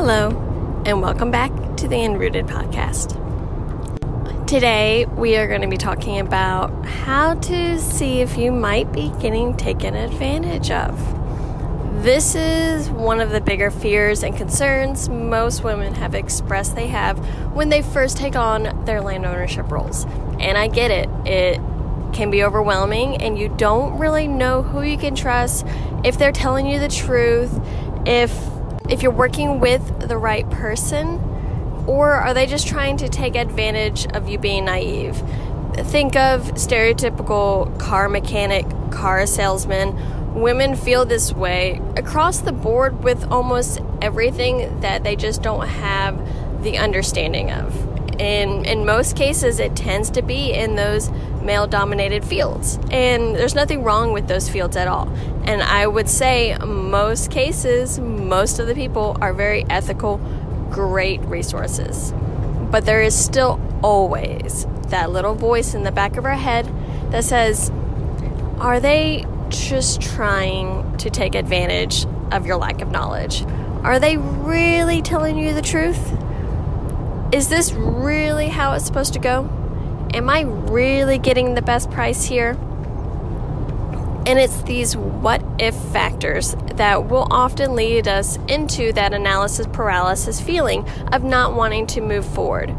Hello, and welcome back to the Enrooted podcast. Today, we are going to be talking about how to see if you might be getting taken advantage of. This is one of the bigger fears and concerns most women have expressed they have when they first take on their land ownership roles. And I get it, it can be overwhelming, and you don't really know who you can trust, if they're telling you the truth, if if you're working with the right person, or are they just trying to take advantage of you being naive? Think of stereotypical car mechanic, car salesman. Women feel this way across the board with almost everything that they just don't have the understanding of. In in most cases it tends to be in those male dominated fields. And there's nothing wrong with those fields at all. And I would say most cases, most of the people are very ethical, great resources. But there is still always that little voice in the back of our head that says, Are they just trying to take advantage of your lack of knowledge? Are they really telling you the truth? Is this really how it's supposed to go? Am I really getting the best price here? And it's these what if factors that will often lead us into that analysis paralysis feeling of not wanting to move forward.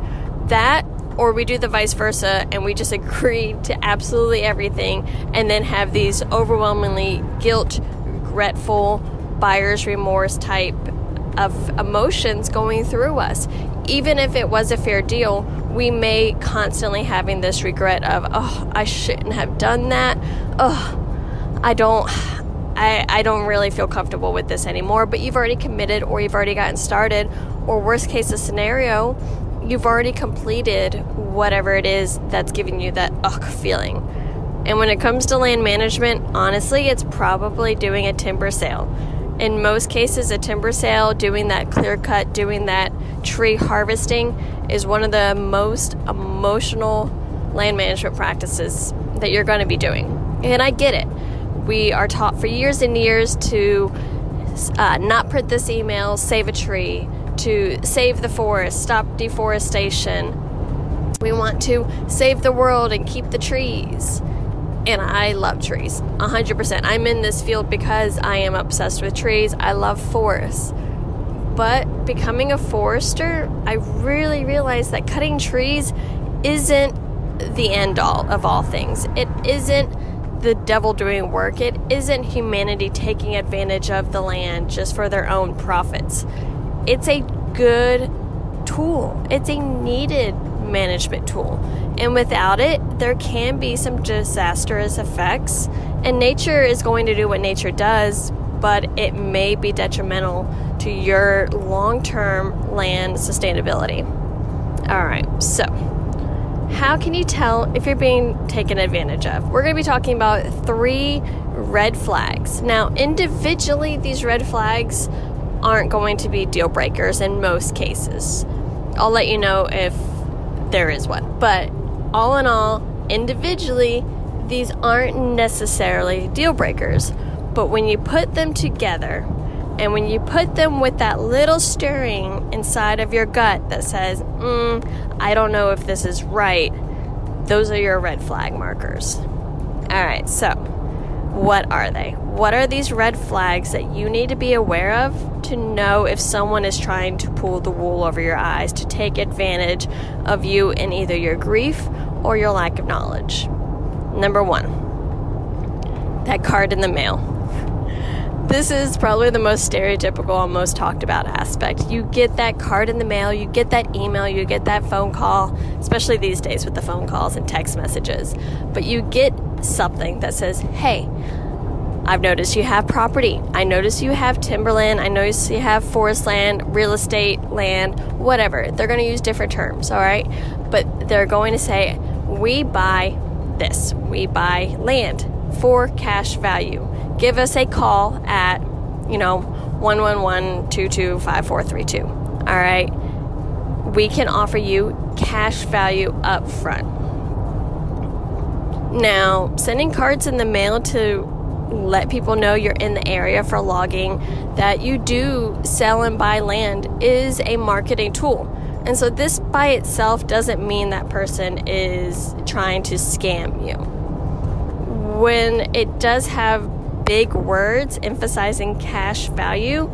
That, or we do the vice versa and we just agree to absolutely everything and then have these overwhelmingly guilt, regretful, buyer's remorse type of emotions going through us. Even if it was a fair deal, we may constantly having this regret of, oh, I shouldn't have done that. Oh, I don't I, I don't really feel comfortable with this anymore. But you've already committed or you've already gotten started, or worst case scenario, you've already completed whatever it is that's giving you that ugh feeling. And when it comes to land management, honestly, it's probably doing a timber sale in most cases, a timber sale, doing that clear cut, doing that tree harvesting is one of the most emotional land management practices that you're going to be doing. And I get it. We are taught for years and years to uh, not print this email, save a tree, to save the forest, stop deforestation. We want to save the world and keep the trees and I love trees 100%. I'm in this field because I am obsessed with trees. I love forests. But becoming a forester, I really realized that cutting trees isn't the end all of all things. It isn't the devil doing work. It isn't humanity taking advantage of the land just for their own profits. It's a good tool, it's a needed management tool. And without it, there can be some disastrous effects. And nature is going to do what nature does, but it may be detrimental to your long term land sustainability. All right, so how can you tell if you're being taken advantage of? We're going to be talking about three red flags. Now, individually, these red flags aren't going to be deal breakers in most cases. I'll let you know if there is one. But all in all, individually, these aren't necessarily deal breakers. But when you put them together, and when you put them with that little stirring inside of your gut that says, mm, I don't know if this is right, those are your red flag markers. All right, so what are they? What are these red flags that you need to be aware of to know if someone is trying to pull the wool over your eyes to take advantage of you in either your grief or your lack of knowledge? Number one, that card in the mail. This is probably the most stereotypical and most talked about aspect. You get that card in the mail, you get that email, you get that phone call, especially these days with the phone calls and text messages. But you get something that says, hey, I've noticed you have property. I notice you have timberland. I notice you have forest land, real estate land, whatever. They're going to use different terms, all right? But they're going to say, we buy this. We buy land for cash value. Give us a call at, you know, 111 225432. All right? We can offer you cash value up front. Now, sending cards in the mail to let people know you're in the area for logging, that you do sell and buy land is a marketing tool. And so this by itself doesn't mean that person is trying to scam you. When it does have big words emphasizing cash value,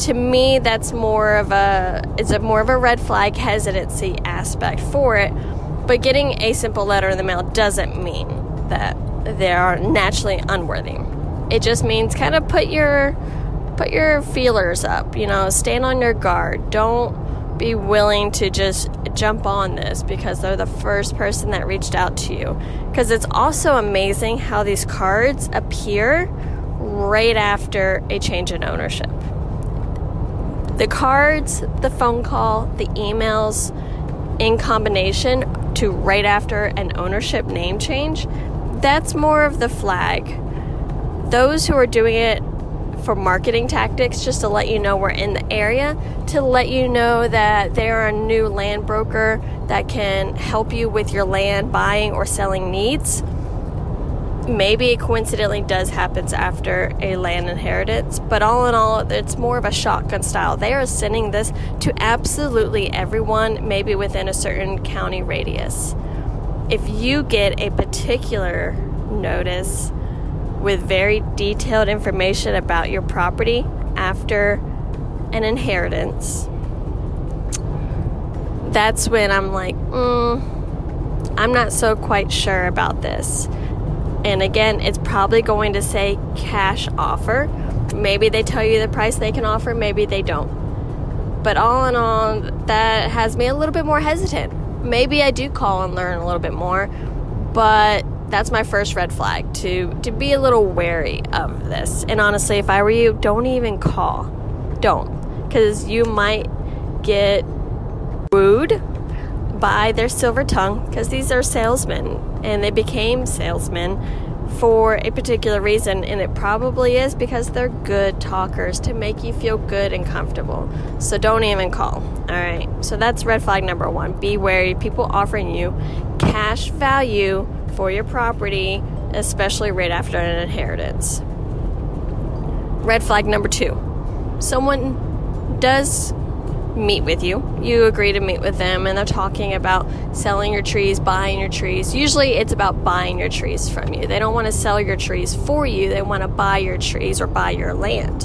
to me that's more of a it's a more of a red flag hesitancy aspect for it. But getting a simple letter in the mail doesn't mean that they are naturally unworthy. It just means kind of put your put your feelers up, you know, stand on your guard. Don't be willing to just jump on this because they're the first person that reached out to you. Because it's also amazing how these cards appear right after a change in ownership. The cards, the phone call, the emails in combination to right after an ownership name change that's more of the flag. Those who are doing it for marketing tactics, just to let you know we're in the area, to let you know that they are a new land broker that can help you with your land buying or selling needs. Maybe it coincidentally does happen after a land inheritance, but all in all, it's more of a shotgun style. They are sending this to absolutely everyone, maybe within a certain county radius if you get a particular notice with very detailed information about your property after an inheritance, that's when I'm like, mm, I'm not so quite sure about this. And again, it's probably going to say cash offer. Maybe they tell you the price they can offer, maybe they don't. But all in all, that has me a little bit more hesitant maybe I do call and learn a little bit more, but that's my first red flag to to be a little wary of this. And honestly, if I were you, don't even call. Don't. Cuz you might get wooed by their silver tongue because these are salesmen and they became salesmen for a particular reason, and it probably is because they're good talkers to make you feel good and comfortable. So don't even call. All right. So that's red flag number one. Be wary. People offering you cash value for your property, especially right after an inheritance. Red flag number two. Someone does meet with you. You agree to meet with them, and they're talking about selling your trees, buying your trees. Usually, it's about buying your trees from you. They don't want to sell your trees for you, they want to buy your trees or buy your land.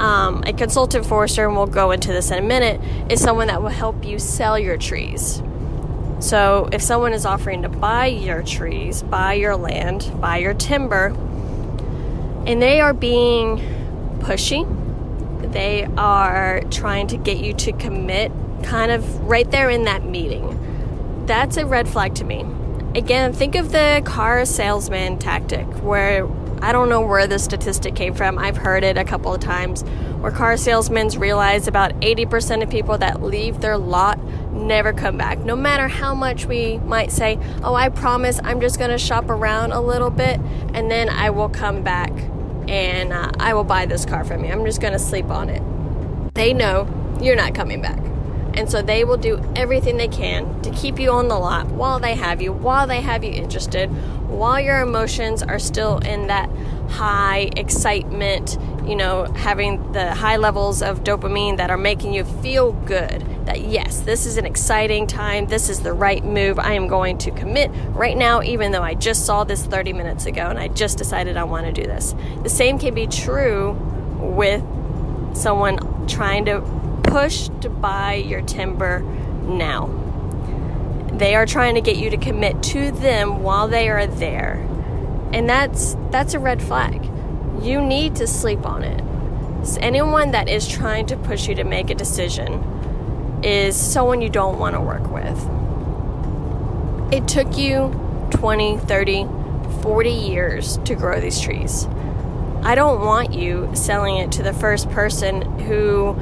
Um, a consultant forester, and we'll go into this in a minute, is someone that will help you sell your trees. So, if someone is offering to buy your trees, buy your land, buy your timber, and they are being pushy, they are trying to get you to commit kind of right there in that meeting. That's a red flag to me. Again, think of the car salesman tactic where I don't know where the statistic came from. I've heard it a couple of times where car salesmen realize about 80% of people that leave their lot never come back. No matter how much we might say, Oh, I promise I'm just going to shop around a little bit and then I will come back and uh, I will buy this car from you. I'm just going to sleep on it. They know you're not coming back. And so they will do everything they can to keep you on the lot while they have you, while they have you interested, while your emotions are still in that high excitement, you know, having the high levels of dopamine that are making you feel good. That yes, this is an exciting time, this is the right move, I am going to commit right now, even though I just saw this 30 minutes ago and I just decided I want to do this. The same can be true with someone trying to push to buy your timber now. They are trying to get you to commit to them while they are there. And that's that's a red flag. You need to sleep on it. So anyone that is trying to push you to make a decision is someone you don't want to work with. It took you 20, 30, 40 years to grow these trees. I don't want you selling it to the first person who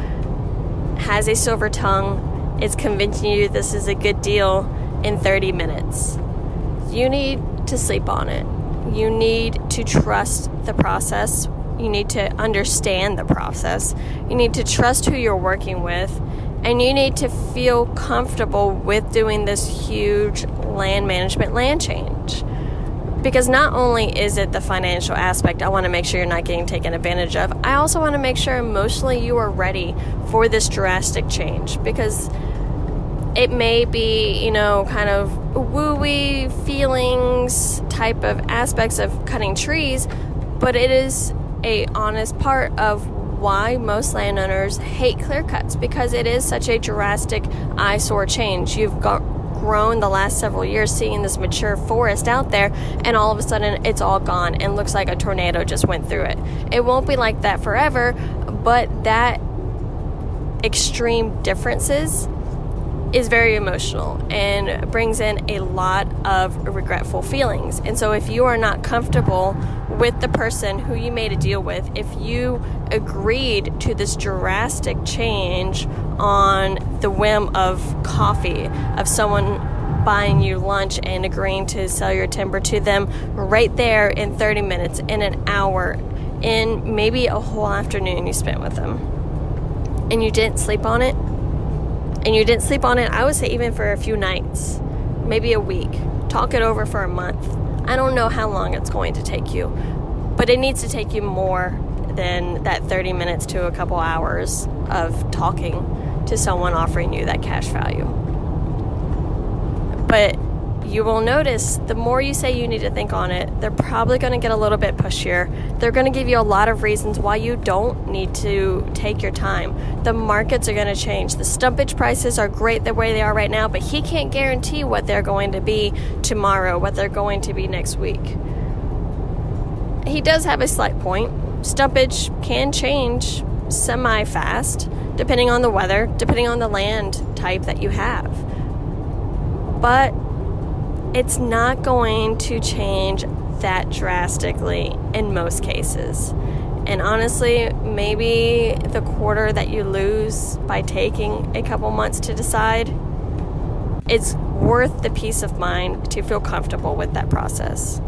has a silver tongue, is convincing you this is a good deal in 30 minutes. You need to sleep on it. You need to trust the process. You need to understand the process. You need to trust who you're working with. And you need to feel comfortable with doing this huge land management land change. Because not only is it the financial aspect, I want to make sure you're not getting taken advantage of, I also want to make sure emotionally you are ready for this drastic change. Because it may be, you know, kind of wooey feelings type of aspects of cutting trees, but it is a honest part of why most landowners hate clear cuts because it is such a drastic eyesore change. You've got grown the last several years seeing this mature forest out there and all of a sudden it's all gone and looks like a tornado just went through it. It won't be like that forever, but that extreme differences is very emotional and brings in a lot of regretful feelings. And so, if you are not comfortable with the person who you made a deal with, if you agreed to this drastic change on the whim of coffee, of someone buying you lunch and agreeing to sell your timber to them right there in 30 minutes, in an hour, in maybe a whole afternoon you spent with them, and you didn't sleep on it and you didn't sleep on it, I would say even for a few nights, maybe a week. Talk it over for a month. I don't know how long it's going to take you, but it needs to take you more than that 30 minutes to a couple hours of talking to someone offering you that cash value. But you will notice the more you say you need to think on it, they're probably going to get a little bit pushier. They're going to give you a lot of reasons why you don't need to take your time. The markets are going to change. The stumpage prices are great the way they are right now, but he can't guarantee what they're going to be tomorrow, what they're going to be next week. He does have a slight point. Stumpage can change semi fast depending on the weather, depending on the land type that you have. But it's not going to change that drastically in most cases. And honestly, maybe the quarter that you lose by taking a couple months to decide it's worth the peace of mind to feel comfortable with that process.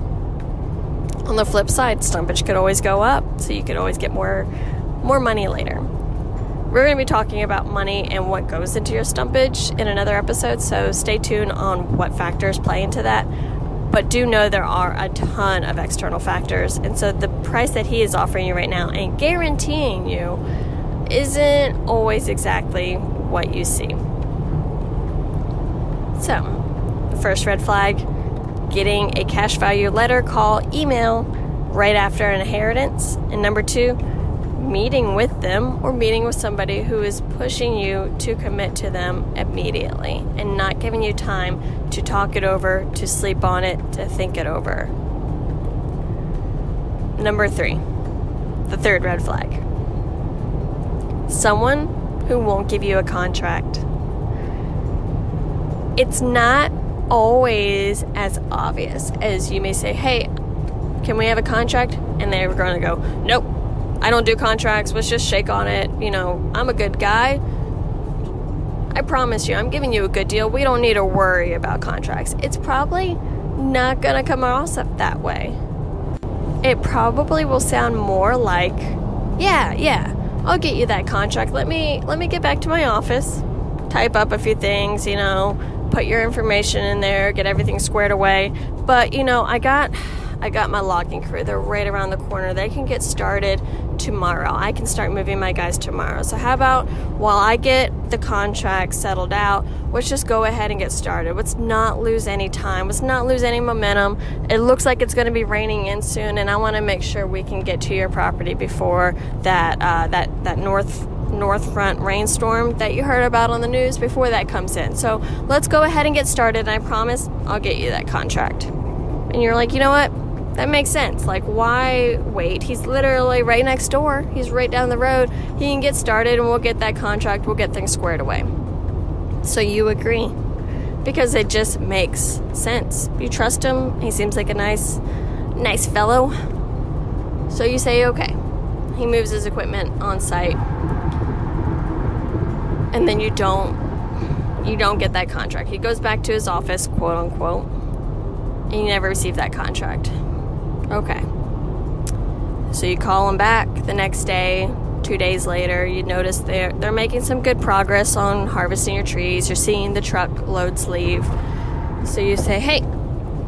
On the flip side, stumpage could always go up, so you could always get more more money later. We're going to be talking about money and what goes into your stumpage in another episode, so stay tuned on what factors play into that. But do know there are a ton of external factors, and so the price that he is offering you right now and guaranteeing you isn't always exactly what you see. So, the first red flag getting a cash value letter, call, email right after an inheritance. And number two, meeting with them or meeting with somebody who is pushing you to commit to them immediately and not giving you time to talk it over, to sleep on it, to think it over. Number three, the third red flag someone who won't give you a contract. It's not always as obvious as you may say, hey, can we have a contract? And they're going to go, nope, I don't do contracts. Let's just shake on it. You know, I'm a good guy. I promise you, I'm giving you a good deal. We don't need to worry about contracts. It's probably not going to come off that way. It probably will sound more like, yeah, yeah, I'll get you that contract. Let me let me get back to my office, type up a few things, you know, put your information in there, get everything squared away. But, you know, I got I got my logging crew. They're right around the corner. They can get started tomorrow. I can start moving my guys tomorrow. So, how about while I get the contract settled out, let's just go ahead and get started. Let's not lose any time. Let's not lose any momentum. It looks like it's going to be raining in soon, and I want to make sure we can get to your property before that uh, that that north north front rainstorm that you heard about on the news before that comes in. So let's go ahead and get started. And I promise I'll get you that contract. And you're like, you know what? That makes sense. Like, why wait? He's literally right next door. He's right down the road. He can get started and we'll get that contract. We'll get things squared away. So you agree because it just makes sense. You trust him. He seems like a nice, nice fellow. So you say, okay. He moves his equipment on site. And then you don't you don't get that contract. He goes back to his office, quote unquote, and you never receive that contract. Okay. So you call them back the next day, two days later, you notice they're, they're making some good progress on harvesting your trees. You're seeing the truck loads leave. So you say, hey,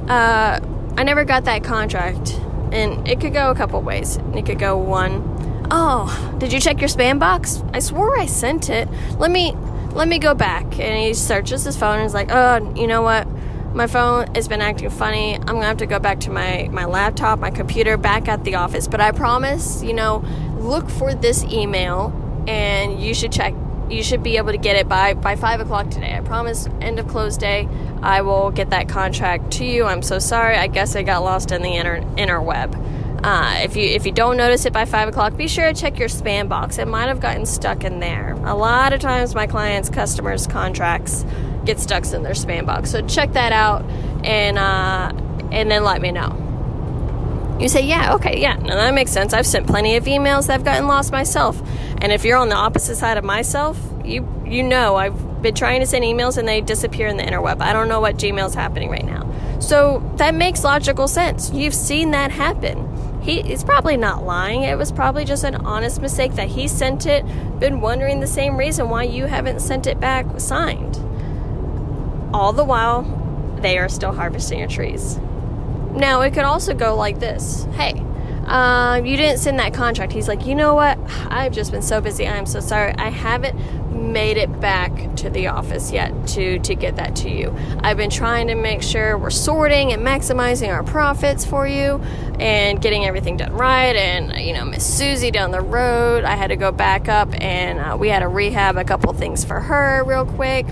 uh, I never got that contract. And it could go a couple ways. It could go one, oh, did you check your spam box? I swore I sent it. Let me let me go back. And he searches his phone and is like, oh, you know what? My phone has been acting funny. I'm gonna have to go back to my, my laptop, my computer, back at the office. But I promise, you know, look for this email and you should check you should be able to get it by by five o'clock today. I promise. End of close day, I will get that contract to you. I'm so sorry. I guess it got lost in the inner interweb. Uh, if you if you don't notice it by five o'clock, be sure to check your spam box. It might have gotten stuck in there. A lot of times, my clients' customers' contracts get stuck in their spam box. So check that out and uh, and then let me know. You say, yeah, okay, yeah, no, that makes sense. I've sent plenty of emails that have gotten lost myself. And if you're on the opposite side of myself, you you know I've been trying to send emails and they disappear in the interweb. I don't know what Gmail's happening right now. So that makes logical sense. You've seen that happen. He is probably not lying. It was probably just an honest mistake that he sent it, been wondering the same reason why you haven't sent it back signed. All the while, they are still harvesting your trees. Now, it could also go like this Hey, uh, you didn't send that contract. He's like, you know what? I've just been so busy. I'm so sorry. I haven't made it back to the office yet to to get that to you. I've been trying to make sure we're sorting and maximizing our profits for you and getting everything done right. And you know, Miss Susie down the road, I had to go back up and uh, we had to rehab a couple things for her real quick.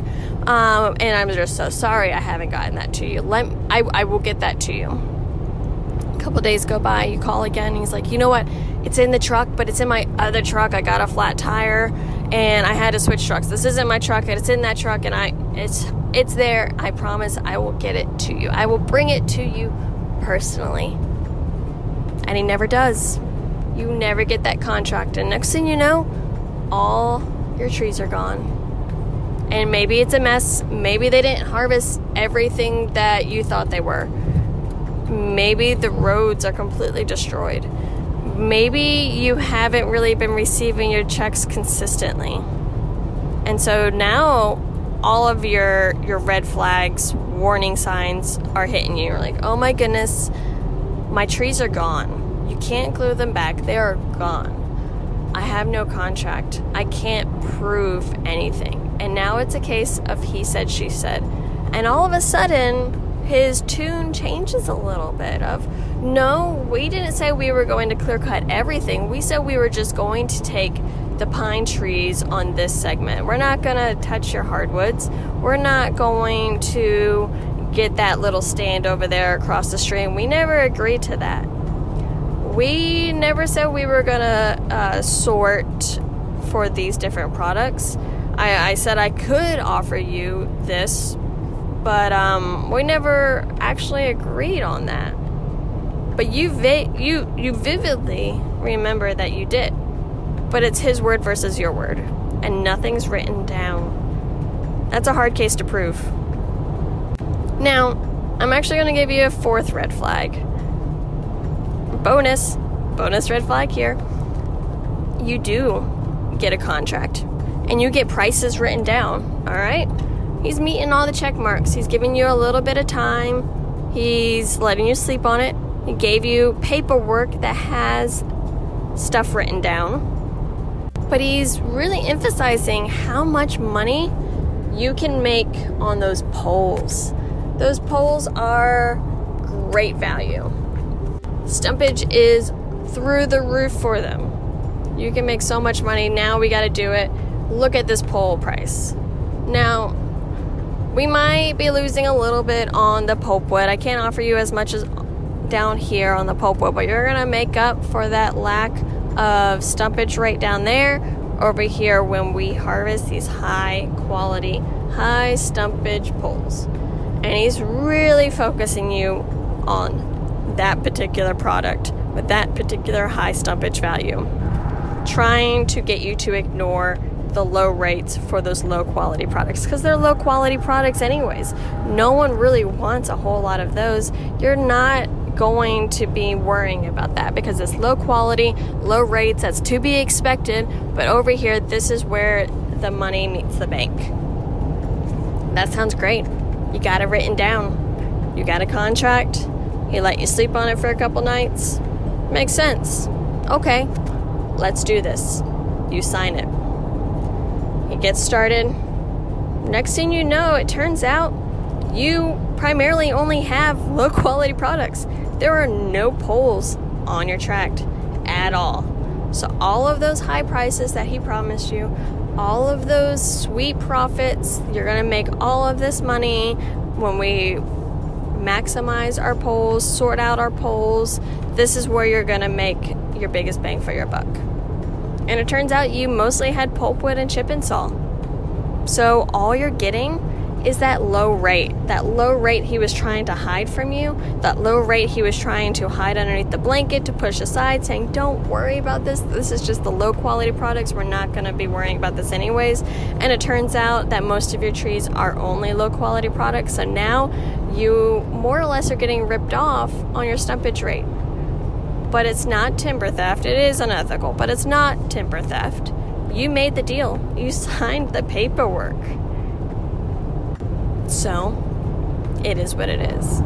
Um, and I'm just so sorry I haven't gotten that to you. Let I, I will get that to you A couple days go by, you call again, he's like, you know what? It's in the truck, but it's in my other truck. I got a flat tire and I had to switch trucks. This isn't my truck, it's in that truck and I it's it's there. I promise I will get it to you. I will bring it to you personally. And he never does. You never get that contract. And next thing you know, all your trees are gone. And maybe it's a mess. Maybe they didn't harvest everything that you thought they were maybe the roads are completely destroyed. Maybe you haven't really been receiving your checks consistently. And so now all of your your red flags, warning signs are hitting you. You're like, "Oh my goodness, my trees are gone. You can't glue them back. They are gone. I have no contract. I can't prove anything." And now it's a case of he said, she said. And all of a sudden, his tune changes a little bit of no we didn't say we were going to clear cut everything. We said we were just going to take the pine trees on this segment. We're not going to touch your hardwoods. We're not going to get that little stand over there across the stream. We never agreed to that. We never said we were going to uh, sort for these different products I, I said i could offer you this but um, we never actually agreed on that. But you you you vividly remember that you did. But it's his word versus your word, and nothing's written down. That's a hard case to prove. Now, I'm actually going to give you a fourth red flag. Bonus, bonus red flag here. You do get a contract, and you get prices written down. All right he's meeting all the check marks. He's giving you a little bit of time. He's letting you sleep on it. He gave you paperwork that has stuff written down. But he's really emphasizing how much money you can make on those poles. Those poles are great value. Stumpage is through the roof for them. You can make so much money. Now we got to do it. Look at this pole price. Now, we might be losing a little bit on the pulpwood. I can't offer you as much as down here on the pulpwood, but you're gonna make up for that lack of stumpage right down there over here when we harvest these high quality, high stumpage poles. And he's really focusing you on that particular product with that particular high stumpage value, trying to get you to ignore the low rates for those low quality products because they're low quality products, anyways. No one really wants a whole lot of those. You're not going to be worrying about that because it's low quality, low rates, that's to be expected. But over here, this is where the money meets the bank. That sounds great. You got it written down, you got a contract, He let you sleep on it for a couple nights. Makes sense. Okay, let's do this. You sign it. He gets started. Next thing you know, it turns out you primarily only have low quality products. There are no poles on your tract at all. So, all of those high prices that he promised you, all of those sweet profits, you're going to make all of this money when we maximize our poles, sort out our poles. This is where you're going to make your biggest bang for your buck. And it turns out you mostly had pulpwood and chip and saw. So, all you're getting is that low rate. That low rate he was trying to hide from you, that low rate he was trying to hide underneath the blanket to push aside, saying, Don't worry about this. This is just the low quality products. We're not going to be worrying about this anyways. And it turns out that most of your trees are only low quality products. So now you more or less are getting ripped off on your stumpage rate. But it's not timber theft. It is unethical, but it's not timber theft. You made the deal, you signed the paperwork. So, it is what it is.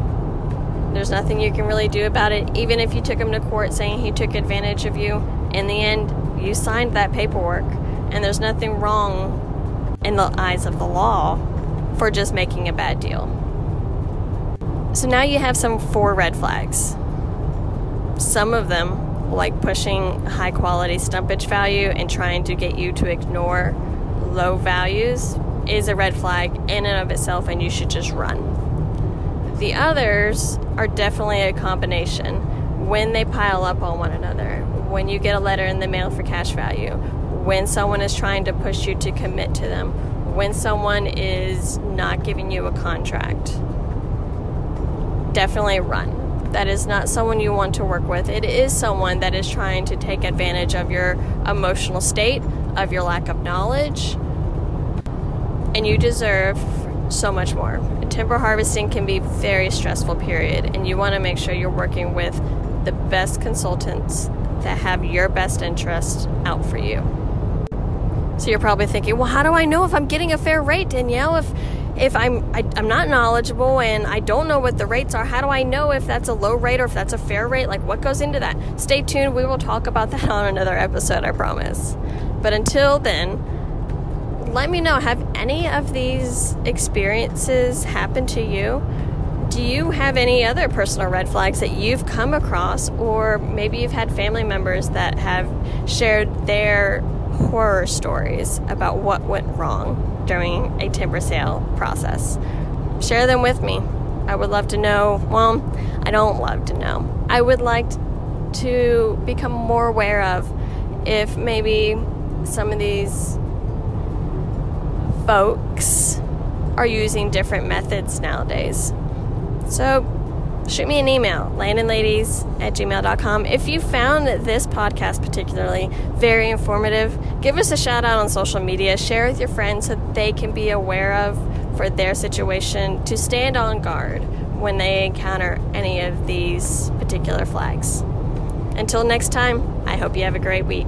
There's nothing you can really do about it, even if you took him to court saying he took advantage of you. In the end, you signed that paperwork, and there's nothing wrong in the eyes of the law for just making a bad deal. So now you have some four red flags. Some of them, like pushing high quality stumpage value and trying to get you to ignore low values, is a red flag in and of itself, and you should just run. The others are definitely a combination when they pile up on one another, when you get a letter in the mail for cash value, when someone is trying to push you to commit to them, when someone is not giving you a contract. Definitely run. That is not someone you want to work with. It is someone that is trying to take advantage of your emotional state, of your lack of knowledge, and you deserve so much more. Timber harvesting can be very stressful period and you want to make sure you're working with the best consultants that have your best interest out for you. So you're probably thinking, well, how do I know if I'm getting a fair rate, Danielle? If if I'm I, am i am not knowledgeable and I don't know what the rates are, how do I know if that's a low rate or if that's a fair rate? Like what goes into that? Stay tuned. We will talk about that on another episode, I promise. But until then, let me know have any of these experiences happened to you? Do you have any other personal red flags that you've come across, or maybe you've had family members that have shared their horror stories about what went wrong during a timber sale process? Share them with me. I would love to know. Well, I don't love to know. I would like to become more aware of if maybe some of these folks are using different methods nowadays. So shoot me an email, landonladies at gmail.com. If you found this podcast particularly very informative, give us a shout out on social media, share with your friends so they can be aware of for their situation to stand on guard when they encounter any of these particular flags. Until next time, I hope you have a great week.